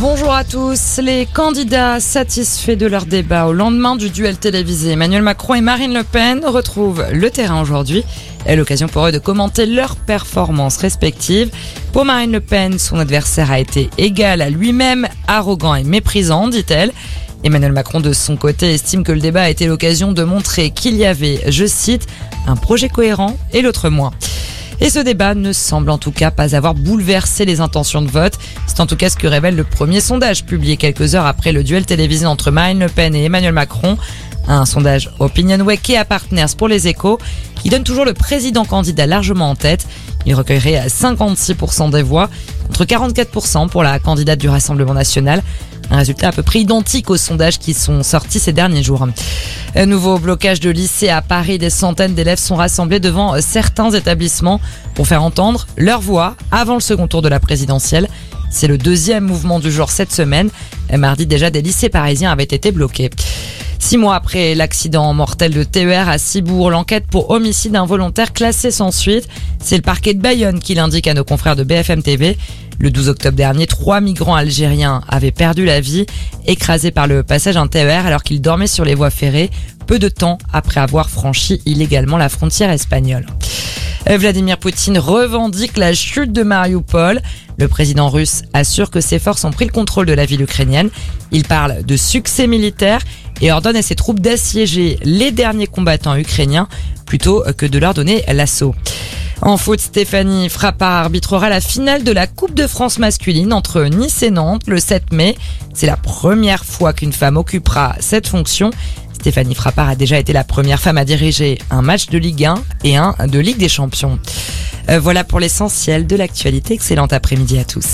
Bonjour à tous. Les candidats satisfaits de leur débat au lendemain du duel télévisé, Emmanuel Macron et Marine Le Pen retrouvent le terrain aujourd'hui. L'occasion pour eux de commenter leurs performances respectives. Pour Marine Le Pen, son adversaire a été égal à lui-même, arrogant et méprisant, dit-elle. Emmanuel Macron, de son côté, estime que le débat a été l'occasion de montrer qu'il y avait, je cite, un projet cohérent et l'autre moins. Et ce débat ne semble en tout cas pas avoir bouleversé les intentions de vote. C'est en tout cas ce que révèle le premier sondage publié quelques heures après le duel télévisé entre Marine Le Pen et Emmanuel Macron. Un sondage OpinionWay et à Partners pour les échos qui donne toujours le président candidat largement en tête. Il recueillerait 56% des voix contre 44% pour la candidate du Rassemblement national. Un résultat à peu près identique aux sondages qui sont sortis ces derniers jours. Un nouveau blocage de lycée à Paris. Des centaines d'élèves sont rassemblés devant certains établissements pour faire entendre leur voix avant le second tour de la présidentielle. C'est le deuxième mouvement du jour cette semaine. Mardi déjà, des lycées parisiens avaient été bloqués. Six mois après l'accident mortel de TER à Cibourg, l'enquête pour homicide involontaire classé sans suite, c'est le parquet de Bayonne qui l'indique à nos confrères de BFM TV. Le 12 octobre dernier, trois migrants algériens avaient perdu la vie, écrasés par le passage d'un TER alors qu'ils dormaient sur les voies ferrées, peu de temps après avoir franchi illégalement la frontière espagnole. Vladimir Poutine revendique la chute de Mariupol. Le président russe assure que ses forces ont pris le contrôle de la ville ukrainienne. Il parle de succès militaire et ordonne à ses troupes d'assiéger les derniers combattants ukrainiens plutôt que de leur donner l'assaut. En foot, Stéphanie Frappard arbitrera la finale de la Coupe de France masculine entre Nice et Nantes le 7 mai. C'est la première fois qu'une femme occupera cette fonction. Stéphanie Frappard a déjà été la première femme à diriger un match de Ligue 1 et un de Ligue des Champions. voilà pour l'essentiel de l'actualité. Excellent après-midi à tous.